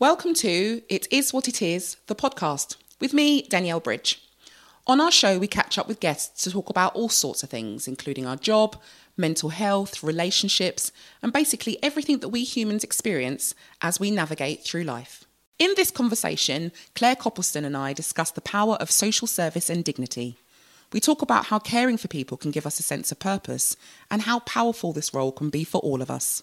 Welcome to It Is What It Is, the podcast, with me, Danielle Bridge. On our show, we catch up with guests to talk about all sorts of things, including our job, mental health, relationships, and basically everything that we humans experience as we navigate through life. In this conversation, Claire Coppleston and I discuss the power of social service and dignity. We talk about how caring for people can give us a sense of purpose and how powerful this role can be for all of us.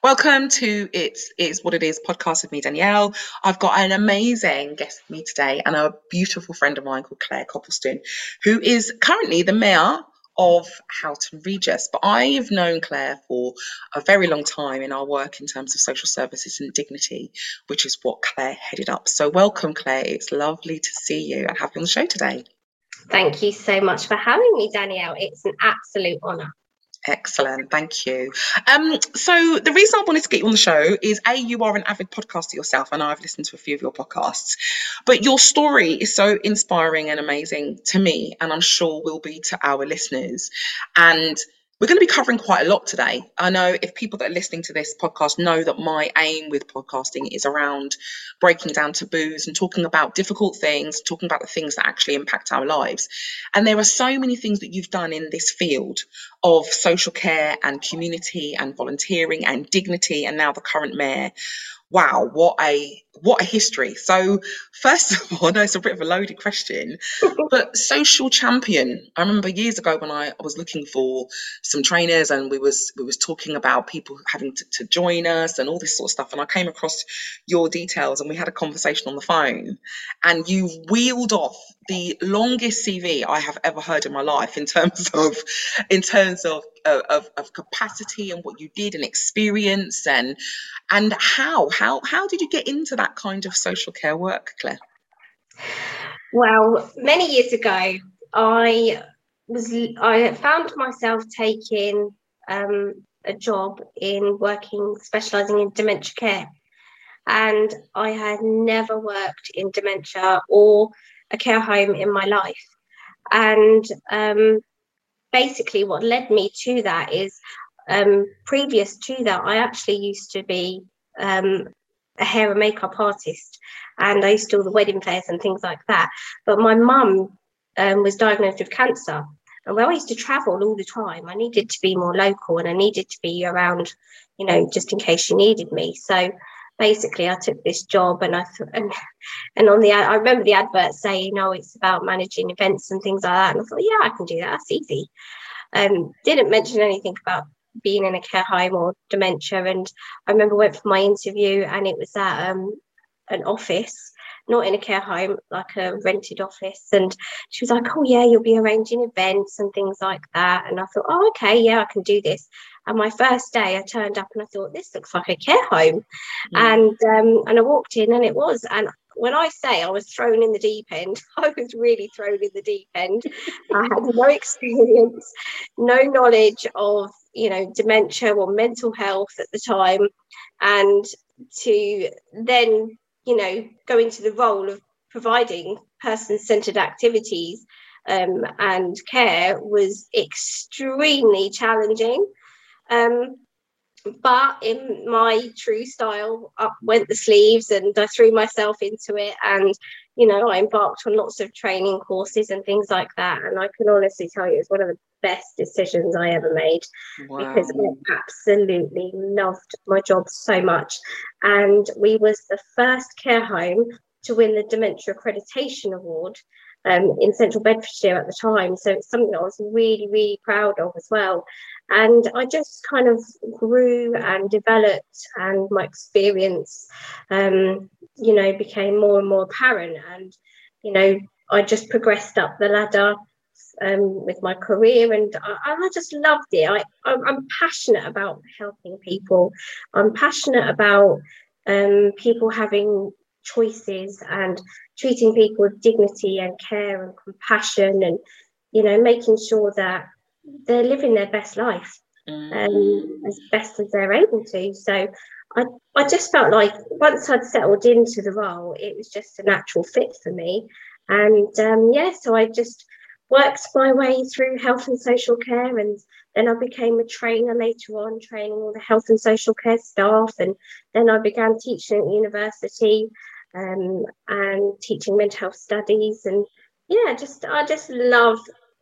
Welcome to It Is It's What It Is podcast with me, Danielle. I've got an amazing guest with me today and a beautiful friend of mine called Claire Coppleston, who is currently the mayor of Houghton Regis. But I've known Claire for a very long time in our work in terms of social services and dignity, which is what Claire headed up. So, welcome, Claire. It's lovely to see you and have you on the show today. Thank you so much for having me, Danielle. It's an absolute honour. Excellent, thank you. Um, so the reason I wanted to get you on the show is a you are an avid podcaster yourself. and I've listened to a few of your podcasts, but your story is so inspiring and amazing to me, and I'm sure will be to our listeners. And we're going to be covering quite a lot today. I know if people that are listening to this podcast know that my aim with podcasting is around breaking down taboos and talking about difficult things, talking about the things that actually impact our lives. And there are so many things that you've done in this field of social care and community and volunteering and dignity, and now the current mayor wow, what a what a history. So first of all, I know it's a bit of a loaded question, but social champion. I remember years ago when I was looking for some trainers and we was we was talking about people having to, to join us and all this sort of stuff. And I came across your details and we had a conversation on the phone and you wheeled off the longest CV I have ever heard in my life in terms of in terms of of, of capacity and what you did and experience and and how how how did you get into that kind of social care work claire? Well many years ago i was i found myself taking um, a job in working specializing in dementia care. And i had never worked in dementia or a care home in my life and um, basically what led me to that is um, previous to that, I actually used to be um, a hair and makeup artist, and I used to do all the wedding fairs and things like that. But my mum um, was diagnosed with cancer, and where I used to travel all the time, I needed to be more local, and I needed to be around, you know, just in case she needed me. So basically, I took this job, and I th- and and on the I remember the advert saying, "Oh, it's about managing events and things like that," and I thought, "Yeah, I can do that. That's easy." Um, didn't mention anything about being in a care home or dementia. And I remember went for my interview and it was at um, an office, not in a care home, like a rented office. And she was like, Oh, yeah, you'll be arranging events and things like that. And I thought, Oh, okay, yeah, I can do this. And my first day, I turned up and I thought, This looks like a care home. Mm. And um, and I walked in and it was. And when I say I was thrown in the deep end, I was really thrown in the deep end. I had no experience, no knowledge of, you know, dementia or mental health at the time. And to then, you know, go into the role of providing person centered activities um, and care was extremely challenging. Um, but in my true style, up went the sleeves and I threw myself into it. And, you know, I embarked on lots of training courses and things like that. And I can honestly tell you, it's one of the best decisions I ever made wow. because I absolutely loved my job so much. And we was the first care home to win the Dementia Accreditation Award um, in central Bedfordshire at the time. So it's something I was really, really proud of as well. And I just kind of grew and developed, and my experience, um, you know, became more and more apparent. And, you know, I just progressed up the ladder um, with my career, and I, I just loved it. I, I'm passionate about helping people. I'm passionate about um, people having choices and treating people with dignity and care and compassion and you know making sure that they're living their best life um, mm. as best as they're able to so I, I just felt like once I'd settled into the role it was just a natural fit for me and um, yeah so I just worked my way through health and social care and Then I became a trainer later on, training all the health and social care staff. And then I began teaching at university um, and teaching mental health studies. And yeah, just I just love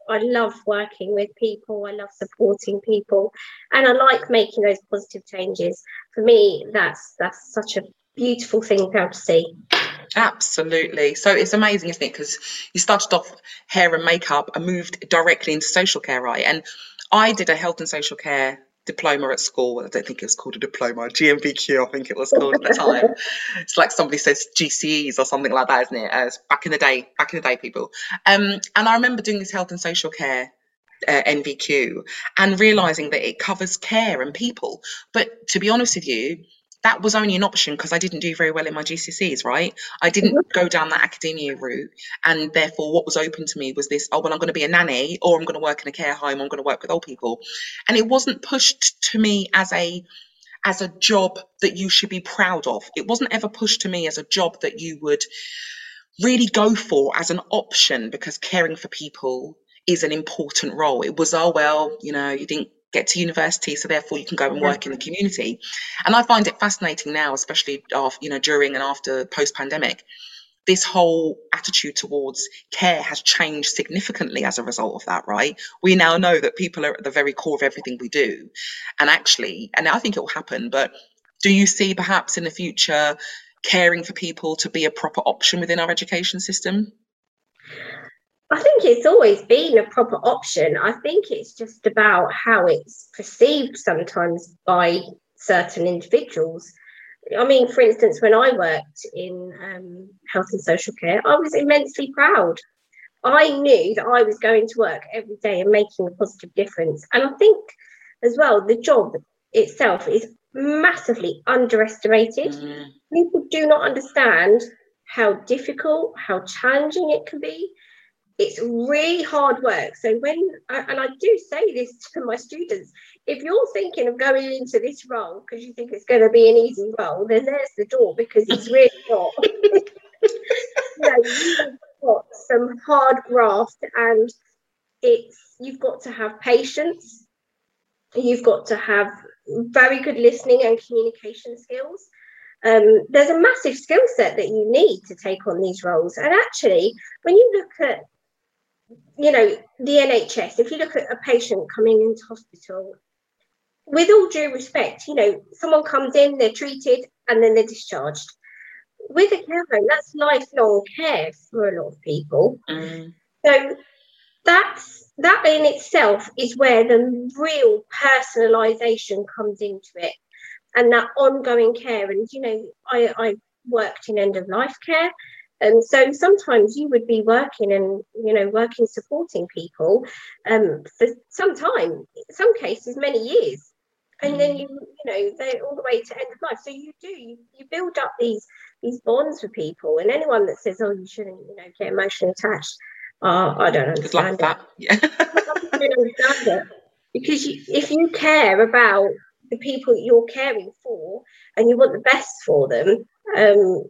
I love working with people. I love supporting people, and I like making those positive changes. For me, that's that's such a beautiful thing to see. Absolutely. So it's amazing, isn't it? Because you started off hair and makeup and moved directly into social care, right? And I did a health and social care diploma at school. I don't think it was called a diploma, GNVQ, I think it was called at the time. it's like somebody says GCEs or something like that, isn't it? Uh, back in the day, back in the day, people. Um, and I remember doing this health and social care uh, NVQ and realizing that it covers care and people. But to be honest with you, that was only an option because I didn't do very well in my GCSEs, right? I didn't mm-hmm. go down that academia route. And therefore, what was open to me was this oh, well, I'm going to be a nanny or I'm going to work in a care home, I'm going to work with old people. And it wasn't pushed to me as a as a job that you should be proud of. It wasn't ever pushed to me as a job that you would really go for as an option because caring for people is an important role. It was, oh, well, you know, you didn't get to university, so therefore you can go and work in the community. And I find it fascinating now, especially after, you know, during and after post pandemic. This whole attitude towards care has changed significantly as a result of that, right? We now know that people are at the very core of everything we do. And actually, and I think it will happen, but do you see perhaps in the future caring for people to be a proper option within our education system? I think it's always been a proper option. I think it's just about how it's perceived sometimes by certain individuals. I mean, for instance, when I worked in um, health and social care, I was immensely proud. I knew that I was going to work every day and making a positive difference. And I think as well, the job itself is massively underestimated. Mm. People do not understand how difficult, how challenging it can be it's really hard work. So when and I do say this to my students, if you're thinking of going into this role because you think it's going to be an easy role, then there's the door because it's really not. you you've got some hard graft, and it's you've got to have patience. You've got to have very good listening and communication skills. Um, there's a massive skill set that you need to take on these roles. And actually, when you look at you know, the NHS, if you look at a patient coming into hospital, with all due respect, you know, someone comes in, they're treated, and then they're discharged. With a care home, that's lifelong care for a lot of people. Mm. So that's that in itself is where the real personalisation comes into it, and that ongoing care. And you know, I, I worked in end of life care, and so sometimes you would be working and you know working supporting people um, for some time some cases many years. And then mm. you you know they're all the way to end of life. So you do you, you build up these these bonds with people. And anyone that says oh you shouldn't you know get emotionally attached uh, i don't understand like it. yeah. I don't understand it. Because you, if you care about the people that you're caring for and you want the best for them um,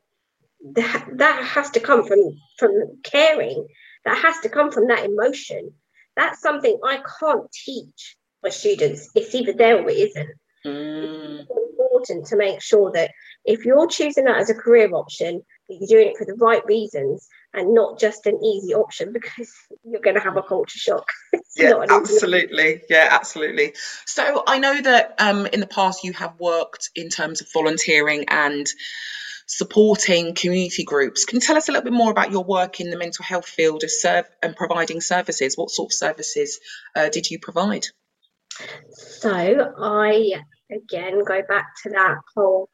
that, that has to come from from caring that has to come from that emotion that's something i can't teach my students it's either there or it isn't mm. it's important to make sure that if you're choosing that as a career option that you're doing it for the right reasons and not just an easy option because you're going to have a culture shock. yeah, absolutely. Yeah, absolutely. So I know that um, in the past you have worked in terms of volunteering and supporting community groups. Can you tell us a little bit more about your work in the mental health field of serve and providing services? What sort of services uh, did you provide? So I again go back to that whole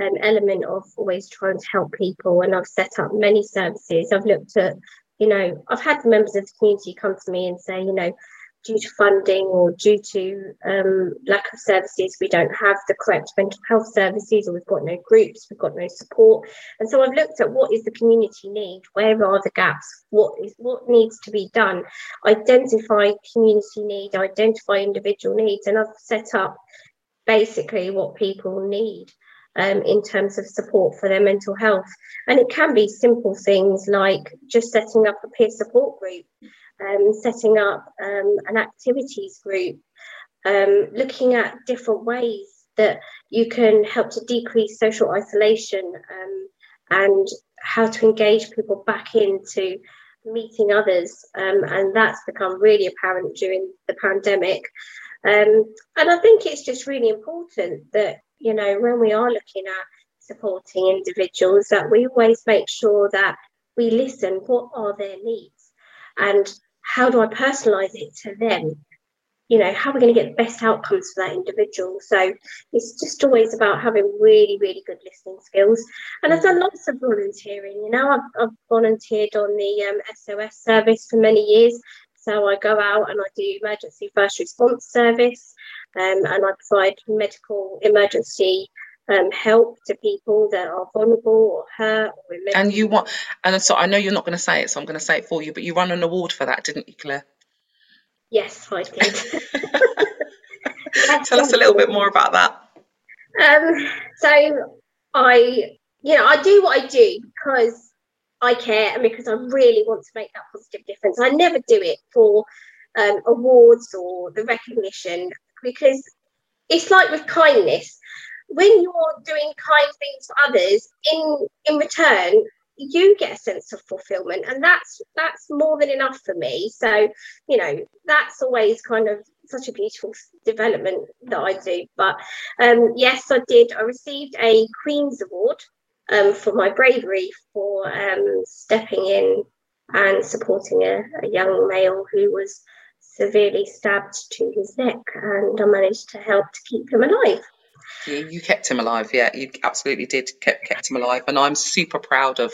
um, element of always trying to help people, and I've set up many services. I've looked at, you know, I've had members of the community come to me and say, you know, due to funding or due to um, lack of services, we don't have the correct mental health services, or we've got no groups, we've got no support. And so I've looked at what is the community need, where are the gaps, what is what needs to be done, identify community need, identify individual needs, and I've set up basically what people need. Um, in terms of support for their mental health. And it can be simple things like just setting up a peer support group um, setting up um, an activities group, um, looking at different ways that you can help to decrease social isolation um, and how to engage people back into meeting others. Um, and that's become really apparent during the pandemic. And I think it's just really important that, you know, when we are looking at supporting individuals, that we always make sure that we listen what are their needs and how do I personalize it to them? You know, how are we going to get the best outcomes for that individual? So it's just always about having really, really good listening skills. And I've done lots of volunteering. You know, I've, I've volunteered on the um, SOS service for many years. So I go out and I do emergency first response service um, and I provide medical emergency um, help to people that are vulnerable or hurt. Or and you want, and so I know you're not going to say it, so I'm going to say it for you. But you won an award for that, didn't you, Claire? Yes, I did. Tell us a little bit more about that. Um, so I, you know, I do what I do because I care and because I really want to make that positive difference. I never do it for um, awards or the recognition because it's like with kindness when you're doing kind things for others, in in return, you get a sense of fulfillment, and that's that's more than enough for me. So, you know, that's always kind of such a beautiful development that I do. But um, yes, I did. I received a Queen's Award um, for my bravery for um, stepping in and supporting a, a young male who was severely stabbed to his neck, and I managed to help to keep him alive. You, you kept him alive, yeah. You absolutely did kept kept him alive, and I'm super proud of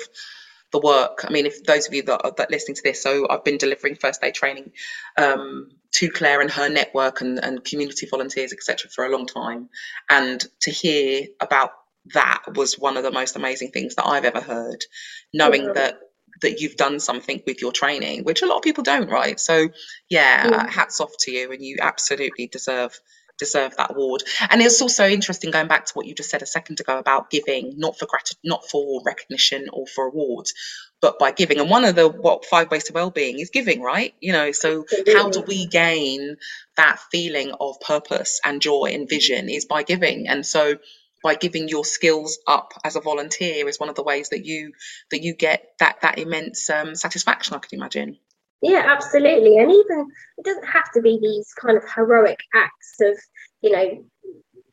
the work. I mean, if those of you that are that listening to this, so I've been delivering first aid training um, to Claire and her network and, and community volunteers, etc., for a long time, and to hear about that was one of the most amazing things that I've ever heard. Knowing yeah. that that you've done something with your training, which a lot of people don't, right? So, yeah, yeah. hats off to you, and you absolutely deserve deserve that award. And it's also interesting going back to what you just said a second ago about giving, not for gratitude, not for recognition or for awards, but by giving. And one of the what five ways to well-being is giving, right? You know, so how do we gain that feeling of purpose and joy and vision is by giving. And so by giving your skills up as a volunteer is one of the ways that you that you get that that immense um, satisfaction. I could imagine. Yeah, absolutely. And even it doesn't have to be these kind of heroic acts of, you know,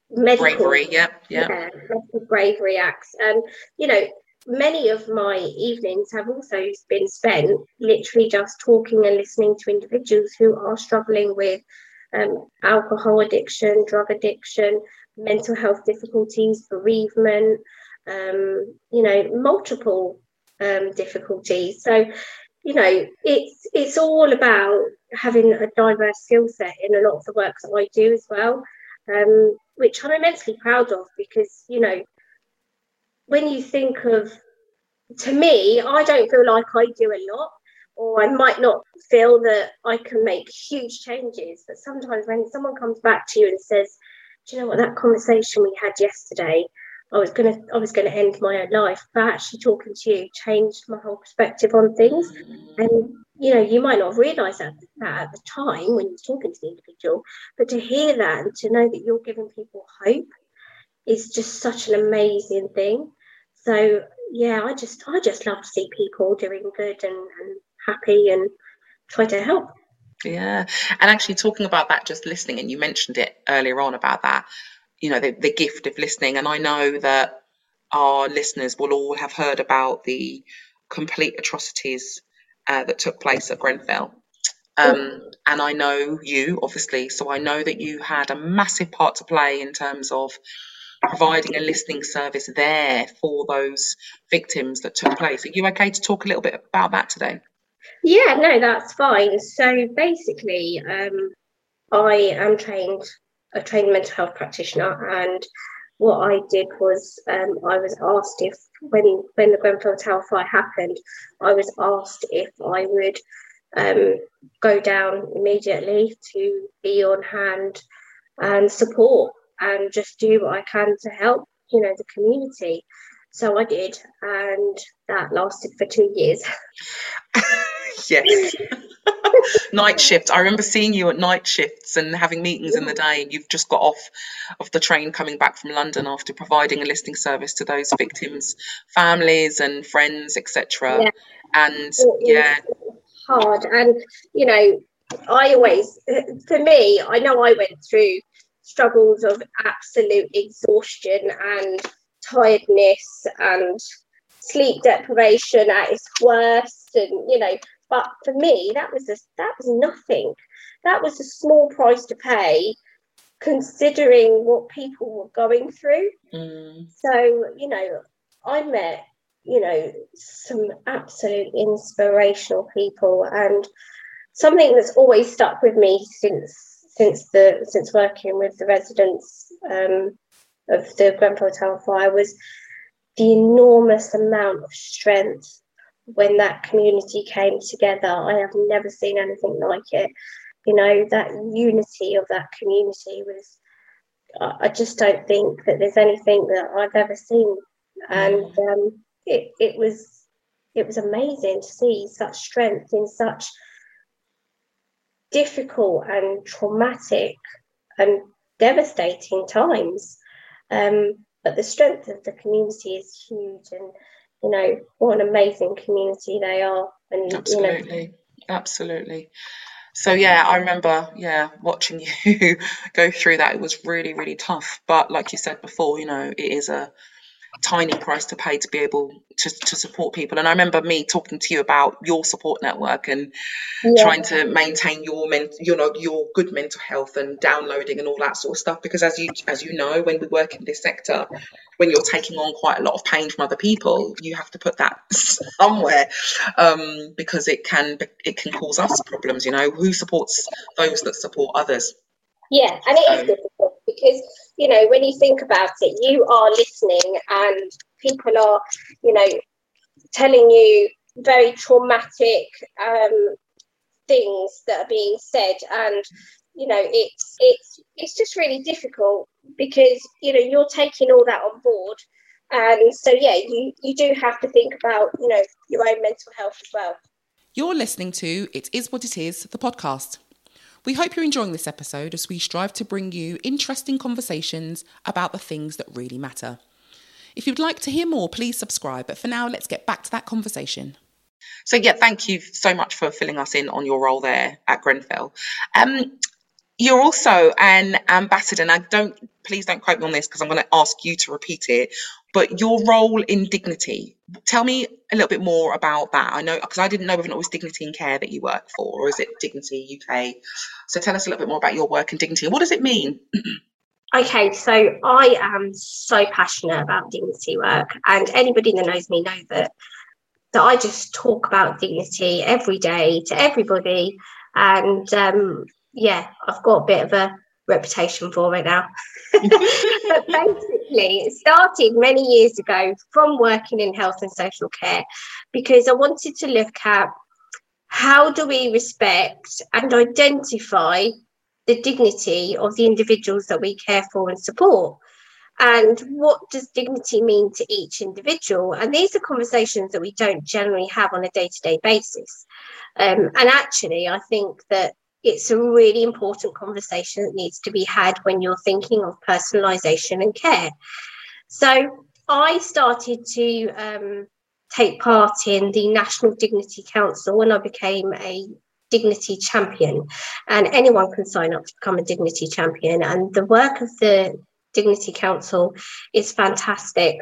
medical bravery. Yeah, yeah. yeah medical bravery acts. And, you know, many of my evenings have also been spent literally just talking and listening to individuals who are struggling with um, alcohol addiction, drug addiction, mental health difficulties, bereavement, um, you know, multiple um, difficulties. So you know, it's it's all about having a diverse skill set in a lot of the work that I do as well, um, which I'm immensely proud of because you know, when you think of, to me, I don't feel like I do a lot, or I might not feel that I can make huge changes. But sometimes when someone comes back to you and says, "Do you know what that conversation we had yesterday?" I was gonna I was gonna end my own life, but actually talking to you changed my whole perspective on things. And you know, you might not realise that, that at the time when you're talking to the individual, but to hear that and to know that you're giving people hope is just such an amazing thing. So yeah, I just I just love to see people doing good and, and happy and try to help. Yeah. And actually talking about that, just listening, and you mentioned it earlier on about that you know the, the gift of listening. And i know that our listeners will all have heard about the complete atrocities uh, that took place at grenfell. Um, and i know you obviously. So i know that you had a massive part to play in terms of providing a listening service there for those victims that took place. Are you okay to talk a little bit about that today? Yeah no that's fine. So basically um, i am trained a trained mental health practitioner, and what I did was um, I was asked if when when the Grenfell Tower fire happened, I was asked if I would um, go down immediately to be on hand and support and just do what I can to help you know the community. So I did, and that lasted for two years. yes. night shift. I remember seeing you at night shifts and having meetings in the day, and you've just got off of the train coming back from London after providing a listening service to those victims' families and friends, etc. Yeah. And yeah, hard. And you know, I always, for me, I know I went through struggles of absolute exhaustion and tiredness and sleep deprivation at its worst and you know but for me, that was a, that was nothing. That was a small price to pay, considering what people were going through. Mm. So you know, I met you know some absolute inspirational people, and something that's always stuck with me since since the since working with the residents um, of the Grenfell Tower fire was the enormous amount of strength when that community came together. I have never seen anything like it. You know, that unity of that community was, I just don't think that there's anything that I've ever seen. And mm. um, it, it was it was amazing to see such strength in such difficult and traumatic and devastating times. Um, but the strength of the community is huge and you know what an amazing community they are and absolutely you know, absolutely. So yeah i remember yeah watching you go through that. It was really really tough. But like you said before you know it is a tiny price to pay to be able to, to support people. And I remember me talking to you about your support network and yeah. trying to maintain your men, you know, your good mental health and downloading and all that sort of stuff. Because as you as you know, when we work in this sector, when you're taking on quite a lot of pain from other people, you have to put that somewhere um, because it can it can cause us problems. You know, who supports those that support others? Yeah, and it so, is difficult because you know, when you think about it, you are listening and people are, you know, telling you very traumatic um, things that are being said. And you know it's it's it's just really difficult because you know you're taking all that on board. And so yeah you you do have to think about you know your own mental health as well. You're listening to it is what it is the podcast we hope you're enjoying this episode as we strive to bring you interesting conversations about the things that really matter. If you'd like to hear more, please subscribe. But for now, let's get back to that conversation. So, yeah, thank you so much for filling us in on your role there at Grenfell. Um, you're also an ambassador, and I don't, please don't quote me on this because I'm going to ask you to repeat it. But your role in Dignity, tell me a little bit more about that. I know because I didn't know whether it was Dignity in Care that you work for, or is it Dignity UK? So tell us a little bit more about your work in Dignity and what does it mean? Okay, so I am so passionate about dignity work, and anybody that knows me knows that that I just talk about dignity every day to everybody, and um, yeah, I've got a bit of a reputation for it now. but basically, it started many years ago from working in health and social care because I wanted to look at how do we respect and identify the dignity of the individuals that we care for and support. And what does dignity mean to each individual? And these are conversations that we don't generally have on a day to day basis. Um, and actually, I think that it's a really important conversation that needs to be had when you're thinking of personalisation and care. So I started to um, take part in the National Dignity Council when I became a dignity champion and anyone can sign up to become a dignity champion and the work of the dignity council is fantastic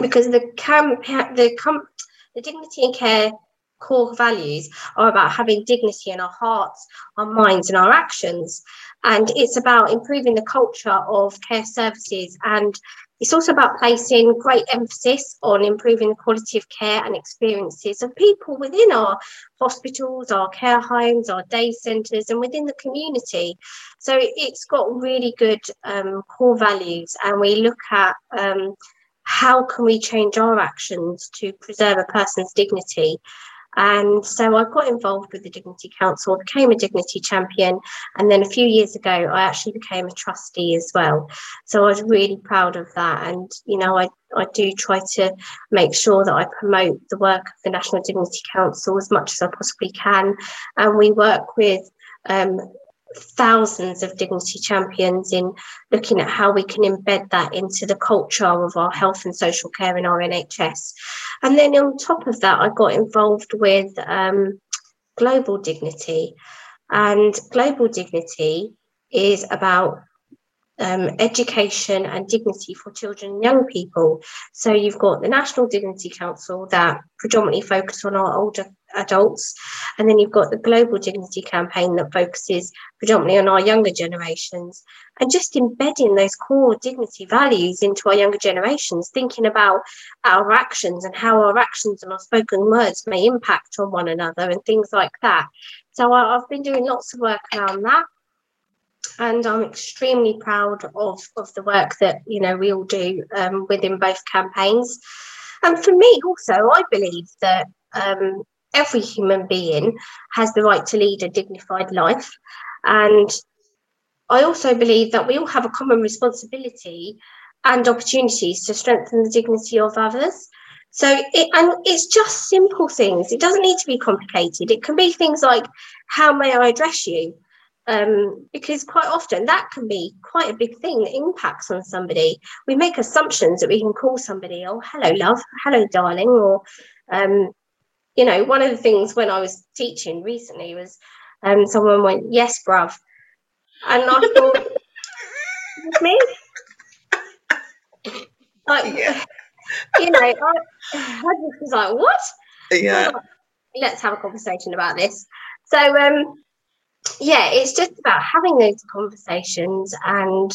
because the camp the com- the dignity and care core values are about having dignity in our hearts, our minds, and our actions. And it's about improving the culture of care services. And it's also about placing great emphasis on improving the quality of care and experiences of people within our hospitals, our care homes, our day centres, and within the community. So it's got really good um, core values. And we look at um, how can we change our actions to preserve a person's dignity and so I got involved with the Dignity Council, became a Dignity Champion, and then a few years ago, I actually became a trustee as well. So I was really proud of that. And, you know, I, I do try to make sure that I promote the work of the National Dignity Council as much as I possibly can. And we work with um, thousands of dignity champions in looking at how we can embed that into the culture of our health and social care in our NHS. And then on top of that, I got involved with um, Global Dignity. And Global Dignity is about um, education and dignity for children and young people. So you've got the National Dignity Council that predominantly focus on our older adults, and then you've got the Global Dignity Campaign that focuses predominantly on our younger generations, and just embedding those core dignity values into our younger generations, thinking about our actions and how our actions and our spoken words may impact on one another and things like that. So I've been doing lots of work around that and I'm extremely proud of, of the work that you know we all do um, within both campaigns. And for me, also, I believe that um, every human being has the right to lead a dignified life, and I also believe that we all have a common responsibility and opportunities to strengthen the dignity of others. So, it, and it's just simple things. It doesn't need to be complicated. It can be things like, "How may I address you?" um, because quite often that can be quite a big thing that impacts on somebody. We make assumptions that we can call somebody, oh, hello, love, hello, darling, or, um, you know, one of the things when I was teaching recently was um, someone went, yes, bruv. And I thought, me? Like, yeah. you know, I, I was like, what? Yeah. Like, Let's have a conversation about this. So, um, yeah, it's just about having those conversations and,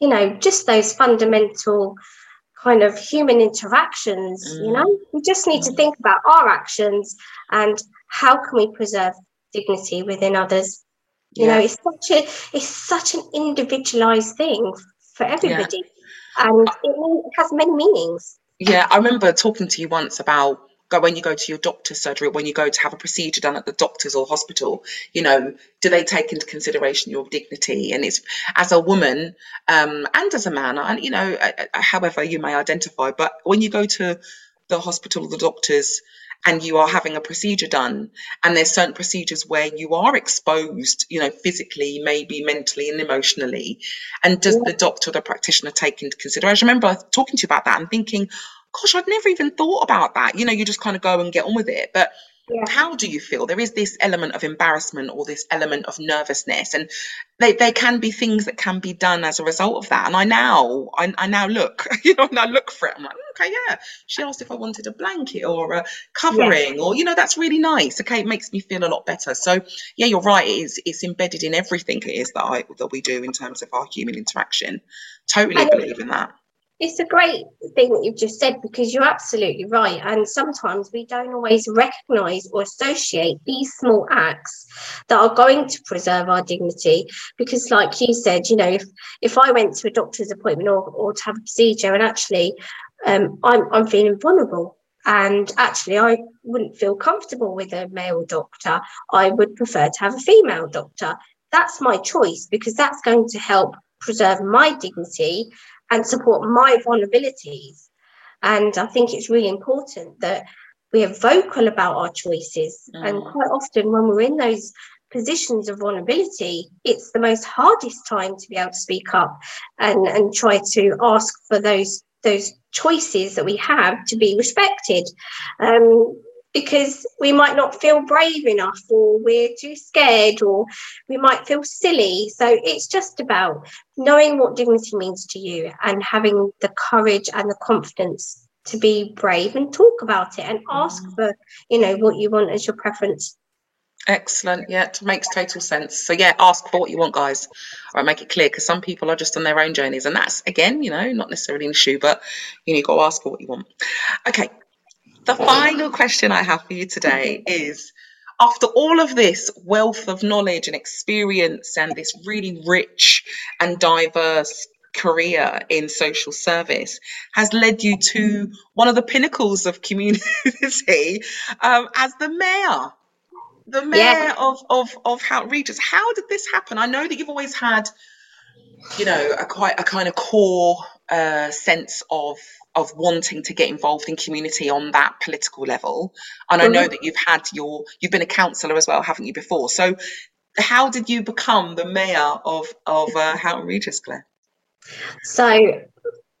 you know, just those fundamental kind of human interactions. Mm. You know, we just need mm. to think about our actions and how can we preserve dignity within others. You yeah. know, it's such a it's such an individualized thing for everybody, yeah. and it has many meanings. Yeah, I remember talking to you once about go when you go to your doctor's surgery, when you go to have a procedure done at the doctor's or hospital, you know, do they take into consideration your dignity? And it's as a woman um, and as a man, and you know, however you may identify, but when you go to the hospital or the doctor's and you are having a procedure done and there's certain procedures where you are exposed you know physically maybe mentally and emotionally and does yeah. the doctor or the practitioner take into consideration i remember talking to you about that and thinking gosh, I'd never even thought about that. You know, you just kind of go and get on with it. But yeah. how do you feel? There is this element of embarrassment or this element of nervousness, and they, they can be things that can be done as a result of that. And I now, I, I now look, you know, and I look for it. I'm like, oh, okay, yeah. She asked if I wanted a blanket or a covering, yeah. or you know, that's really nice. Okay, it makes me feel a lot better. So yeah, you're right. It is it's embedded in everything it is that I that we do in terms of our human interaction. Totally believe in that it's a great thing that you've just said because you're absolutely right. And sometimes we don't always recognize or associate these small acts that are going to preserve our dignity. Because, like you said, you know, if if I went to a doctor's appointment or, or to have a procedure and actually um, I'm, I'm feeling vulnerable and actually I wouldn't feel comfortable with a male doctor, I would prefer to have a female doctor. That's my choice because that's going to help preserve my dignity and support my vulnerabilities. And I think it's really important that we are vocal about our choices. Mm. And quite often, when we're in those positions of vulnerability, it's the most hardest time to be able to speak up and, and try to ask for those those choices that we have to be respected. Um, because we might not feel brave enough or we're too scared or we might feel silly. So it's just about knowing what dignity means to you and having the courage and the confidence to be brave and talk about it and ask mm. for, you know, what you want as your preference. Excellent. Yeah, it makes total sense. So yeah, ask for what you want, guys. All right, make it clear because some people are just on their own journeys, and that's again, you know, not necessarily an issue, but you know, you got to ask for what you want. Okay, the final question I have for you today is after all of this wealth of knowledge and experience and this really rich and diverse career in social service has led you to one of the pinnacles of community um, as the mayor the mayor yeah. of, of of Houghton Regis how did this happen i know that you've always had you know a quite a kind of core uh, sense of of wanting to get involved in community on that political level and i know Mhm. that you've had your you've been a councillor as well haven't you before so how did you become the mayor of of uh, Houghton Regis Claire So,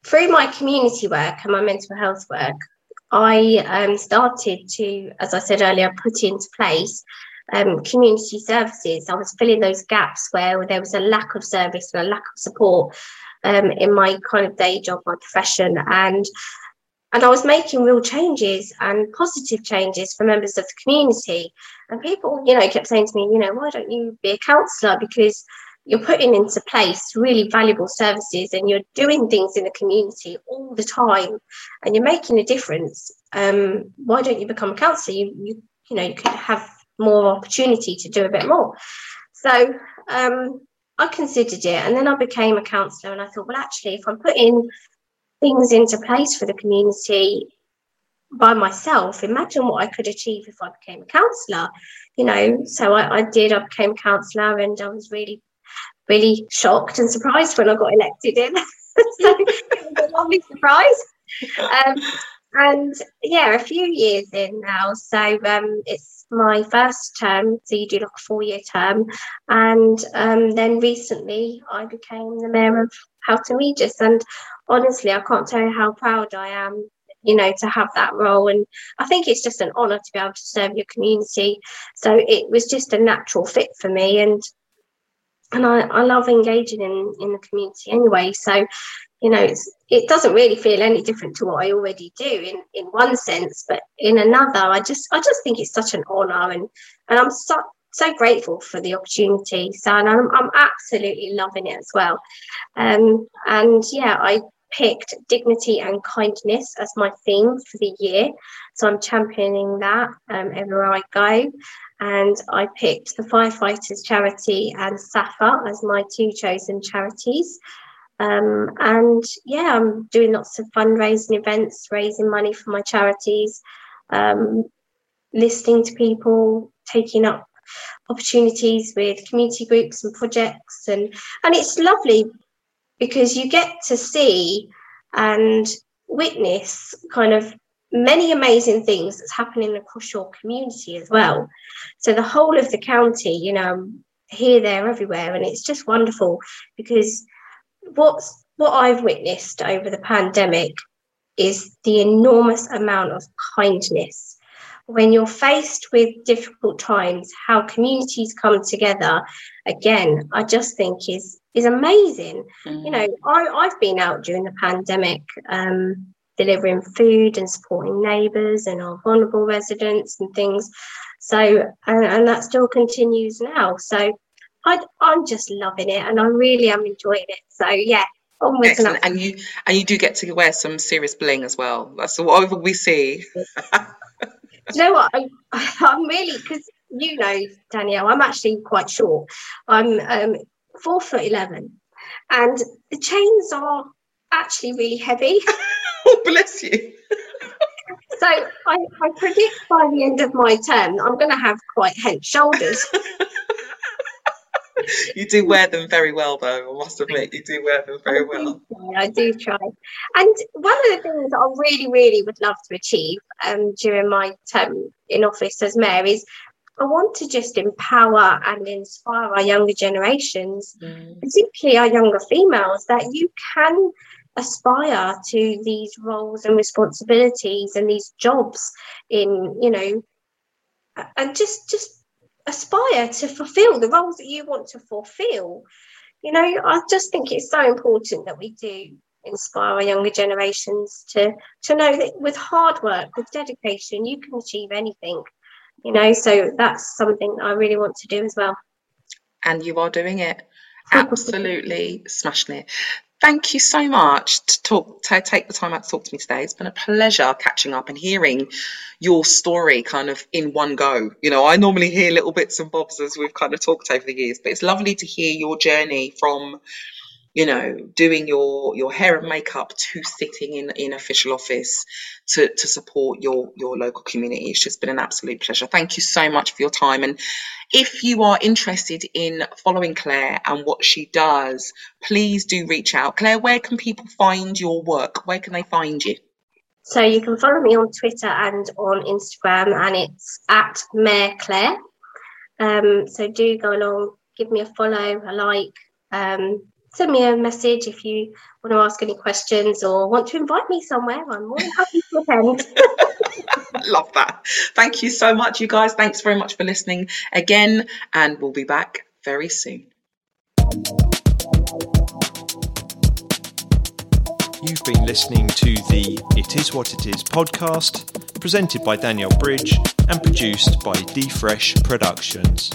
through my community work and my mental health work, I um, started to, as I said earlier, put into place um, community services. I was filling those gaps where there was a lack of service and a lack of support um, in my kind of day job, my profession, and and I was making real changes and positive changes for members of the community. And people, you know, kept saying to me, you know, why don't you be a councillor? Because you're putting into place really valuable services and you're doing things in the community all the time and you're making a difference um, why don't you become a councillor you, you you know you could have more opportunity to do a bit more so um, i considered it and then i became a councillor and i thought well actually if i'm putting things into place for the community by myself imagine what i could achieve if i became a councillor you know so I, I did i became a councillor and i was really really shocked and surprised when I got elected in. so it was a lovely surprise. Um, and yeah, a few years in now. So um, it's my first term. So you do like a four year term. And um, then recently I became the mayor of Houghton Regis. And honestly, I can't tell you how proud I am. You know, to have that role. And I think it's just an honour to be able to serve your community. So it was just a natural fit for me. And and I, I love engaging in in the community anyway so you know it doesn't really feel any different to what I already do in in one sense but in another I just I just think it's such an honor and and I'm so so grateful for the opportunity so and I'm, I'm absolutely loving it as well um and yeah I picked dignity and kindness as my theme for the year so I'm championing that um, everywhere I go and I picked the Firefighters Charity and SSAFA as my two chosen charities. Um, and yeah, I'm doing lots of fundraising events, raising money for my charities, um, listening to people, taking up opportunities with community groups and projects, and and it's lovely because you get to see and witness kind of many amazing things that's happening across your community as well. So the whole of the county, you know, here, there, everywhere, and it's just wonderful because what's what I've witnessed over the pandemic is the enormous amount of kindness. When you're faced with difficult times, how communities come together, again, I just think is is amazing. Mm. You know, I, I've been out during the pandemic, um, delivering food and supporting neighbours and our vulnerable residents and things. So, and, and that still continues now. So, I, I'm just loving it and I really am enjoying it. So, yeah, onwards Excellent. And you and you do get to wear some serious bling as well. That's whatever we see. You know what? I, I'm really because you know Danielle, I'm actually quite short. I'm um, four foot eleven, and the chains are actually really heavy. oh, bless you. So I, I predict by the end of my term, I'm going to have quite hench shoulders. You do wear them very well, though. I must admit, you do wear them very well. I do try. And one of the things that I really, really would love to achieve um, during my term in office as mayor is I want to just empower and inspire our younger generations, Mm. particularly our younger females, that you can aspire to these roles and responsibilities and these jobs in, you know, and just just aspire to fulfill the roles that you want to fulfill. You know, I just think it's so important that we do inspire our younger generations to to know that with hard work, with dedication, you can achieve anything. You know, so that's something I really want to do as well. And you are doing it. Absolutely smashing it. Thank you so much to talk to take the time out to talk to me today. It's been a pleasure catching up and hearing your story kind of in one go. You know, I normally hear little bits and bobs as we've kind of talked over the years, but it's lovely to hear your journey from you know, doing your your hair and makeup to sitting in in official office to to support your your local community. It's just been an absolute pleasure. Thank you so much for your time. And if you are interested in following Claire and what she does, please do reach out. Claire, where can people find your work? Where can they find you? So you can follow me on Twitter and on Instagram, and it's at Mayor Claire. Um, so do go along, give me a follow, a like. Um, send me a message if you want to ask any questions or want to invite me somewhere. I'm more than happy to attend. Love that. Thank you so much, you guys. Thanks very much for listening again, and we'll be back very soon. You've been listening to the It Is What It Is podcast, presented by Danielle Bridge and produced by D Fresh Productions.